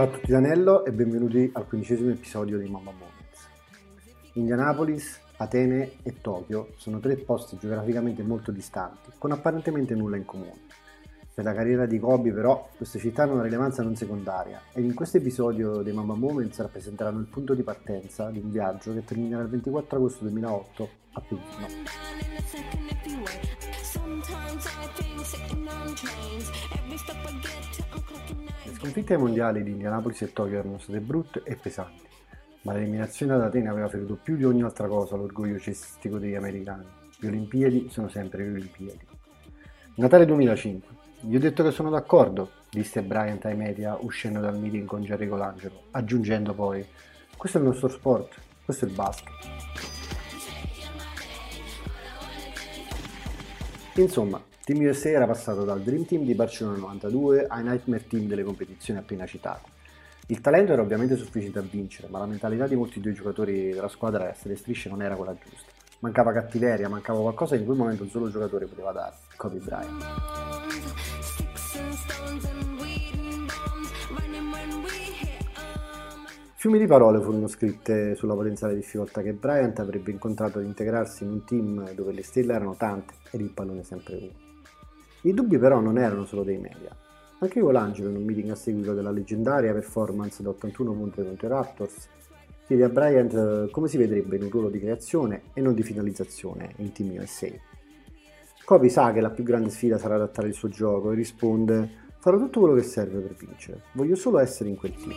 Ciao a tutti da Nello e benvenuti al quindicesimo episodio di Mamba Moments. Indianapolis, Atene e Tokyo sono tre posti geograficamente molto distanti, con apparentemente nulla in comune. Per la carriera di Kobe però queste città hanno una rilevanza non secondaria ed in questo episodio dei Mamba Moments rappresenteranno il punto di partenza di un viaggio che terminerà il 24 agosto 2008 a Pechino. Le sconfitte ai mondiali di Indianapolis e Tokyo erano state brutte e pesanti, ma l'eliminazione ad Atene aveva ferito più di ogni altra cosa l'orgoglio cestistico degli americani. Le Olimpiadi sono sempre le Olimpiadi. Natale 2005. Gli ho detto che sono d'accordo, disse Bryant ai media uscendo dal meeting con Jerry Colangelo, aggiungendo poi: Questo è il nostro sport, questo è il basket. Insomma, Team USA era passato dal Dream Team di Barcellona 92 ai Nightmare Team delle competizioni appena citate. Il talento era ovviamente sufficiente a vincere, ma la mentalità di molti dei giocatori della squadra a essere strisce non era quella giusta. Mancava cattiveria, mancava qualcosa che in quel momento un solo giocatore poteva dare, Kobe Bryant. Fiumi di parole furono scritte sulla potenziale difficoltà che Bryant avrebbe incontrato ad integrarsi in un team dove le stelle erano tante ed il pallone sempre uno. I dubbi però non erano solo dei media. Anche Colangelo, in un meeting a seguito della leggendaria performance da 81 punti contro i Raptors, chiede a Bryant eh, come si vedrebbe in un ruolo di creazione e non di finalizzazione in Team USA. Kobe sa che la più grande sfida sarà adattare il suo gioco e risponde farò tutto quello che serve per vincere, voglio solo essere in quel team.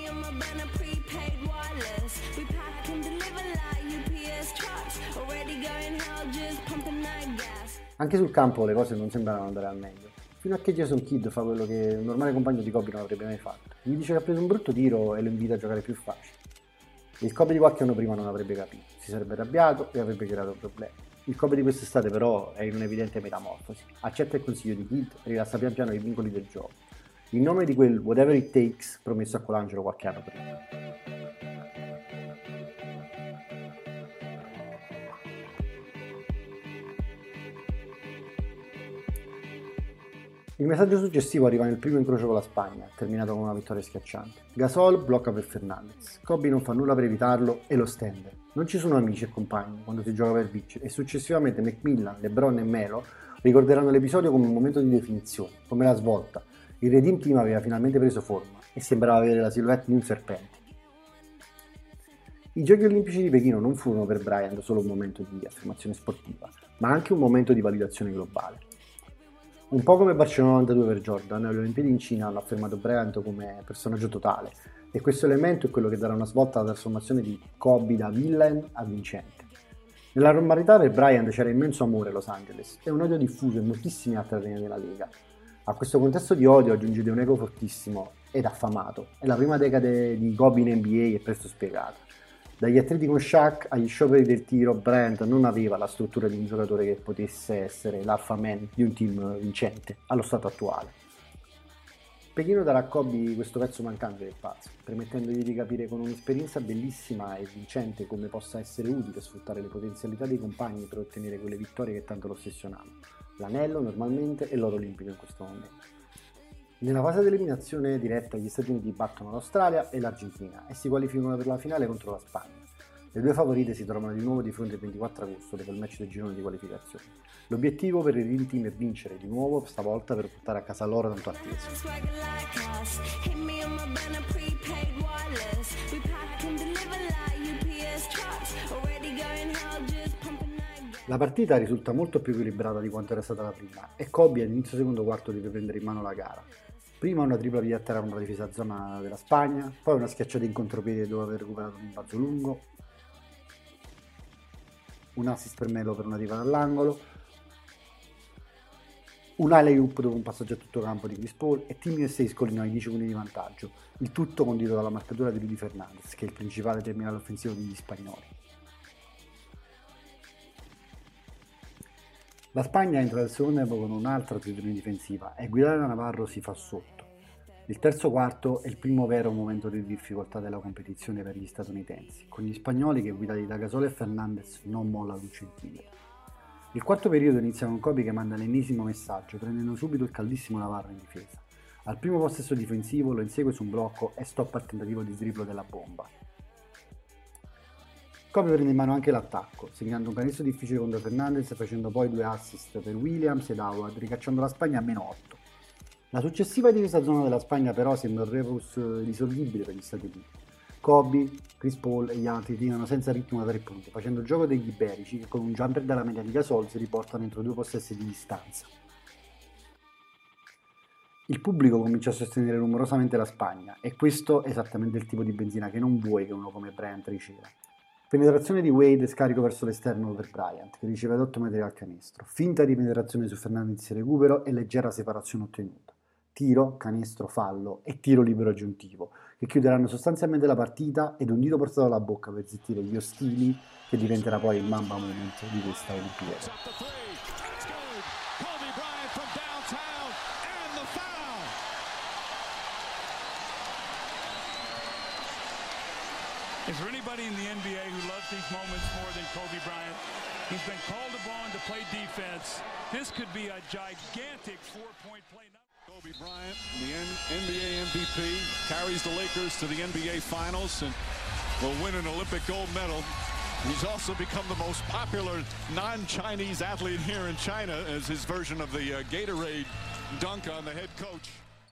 Anche sul campo le cose non sembrano andare al meglio. Fino a che Jason Kidd fa quello che un normale compagno di Kobe non avrebbe mai fatto. Gli dice che ha preso un brutto tiro e lo invita a giocare più facile. Il Kobe di qualche anno prima non avrebbe capito, si sarebbe arrabbiato e avrebbe creato problemi. Il Kobe di quest'estate però è in un'evidente metamorfosi. Accetta il consiglio di Kidd e rilassa pian piano i vincoli del gioco. In nome di quel whatever it takes promesso a Colangelo qualche anno prima. Il messaggio successivo arriva nel primo incrocio con la Spagna, terminato con una vittoria schiacciante. Gasol blocca per Fernandez. Kobe non fa nulla per evitarlo e lo stende. Non ci sono amici e compagni quando si gioca per vincere e successivamente Macmillan, LeBron e Melo ricorderanno l'episodio come un momento di definizione, come la svolta. Il Redeem Team aveva finalmente preso forma e sembrava avere la silhouette di un serpente. I Giochi Olimpici di Pechino non furono per Bryant solo un momento di affermazione sportiva, ma anche un momento di validazione globale. Un po' come Barcellona 92 per Jordan, le Olimpiadi in Cina hanno affermato Bryant come personaggio totale e questo elemento è quello che darà una svolta alla trasformazione di Kobe da villain a vincente. Nella normalità per Bryant c'era immenso amore a Los Angeles e un odio diffuso in moltissimi altri arene della Lega. A questo contesto di odio aggiungete un ego fortissimo ed affamato e la prima decade di Kobe in NBA è presto spiegata. Dagli atleti con Shaq agli scioperi del tiro, Brent non aveva la struttura di un giocatore che potesse essere l'alfa man di un team vincente allo stato attuale. Pechino darà a Kobe questo pezzo mancante del pazzo, permettendogli di capire con un'esperienza bellissima e vincente come possa essere utile sfruttare le potenzialità dei compagni per ottenere quelle vittorie che tanto lo ossessionavano, l'anello normalmente e l'oro olimpico in questo momento. Nella fase di eliminazione diretta gli Stati Uniti battono l'Australia e l'Argentina e si qualificano per la finale contro la Spagna. Le due favorite si trovano di nuovo di fronte il 24 agosto per il match del girone di qualificazione. L'obiettivo per il Real Team è vincere di nuovo, stavolta per portare a casa l'oro tanto atteso. La partita risulta molto più equilibrata di quanto era stata la prima e Kobe all'inizio secondo quarto deve prendere in mano la gara. Prima una tripla via a terra con una difesa zona della Spagna, poi una schiacciata in contropiede dopo aver recuperato un balzo lungo, un assist per Melo per una riva dall'angolo, un alley hoop dopo un passaggio a tutto campo di Chris Paul e Team USA scollinò i 10 punti di vantaggio, il tutto condito dalla marcatura di Rudy Fernandez, che è il principale terminale offensivo degli spagnoli. La Spagna entra nel secondo tempo con un'altra attitudine difensiva e guidare da Navarro si fa sotto. Il terzo quarto è il primo vero momento di difficoltà della competizione per gli statunitensi, con gli spagnoli che guidati da Gasol e Fernandez non mollano un centimetro. Il quarto periodo inizia con Kobe che manda l'ennesimo messaggio, prendendo subito il caldissimo Navarro in difesa. Al primo possesso difensivo lo insegue su un blocco e stoppa il tentativo di sdriblo della bomba. Kobe prende in mano anche l'attacco, segnando un canestro difficile contro Fernandez facendo poi due assist per Williams ed Howard, ricacciando la Spagna a meno 8. La successiva difesa zona della Spagna però sembra un rebus risolvibile per gli Stati Uniti. Kobe, Chris Paul e gli altri tirano senza ritmo da tre punti, facendo il gioco degli iberici che con un jumper dalla media di Gasol si riportano entro due possessi di distanza. Il pubblico comincia a sostenere rumorosamente la Spagna e questo è esattamente il tipo di benzina che non vuoi che uno come Bryant riceva. Penetrazione di Wade e scarico verso l'esterno per Bryant, che riceve ad 8 metri dal canestro. Finta di penetrazione su Fernandez e recupero e leggera separazione ottenuta. Tiro, canestro, fallo e tiro libero aggiuntivo, che chiuderanno sostanzialmente la partita ed un dito portato alla bocca per zittire gli ostili, che diventerà poi il mamba moment di questa Olimpiade. Is there anybody in the NBA who loves these moments more than Kobe Bryant? He's been called upon to play defense. This could be a gigantic four-point play. Kobe Bryant, the NBA MVP, carries the Lakers to the NBA Finals and will win an Olympic gold medal. He's also become the most popular non-Chinese athlete here in China as his version of the uh, Gatorade dunk on the head coach.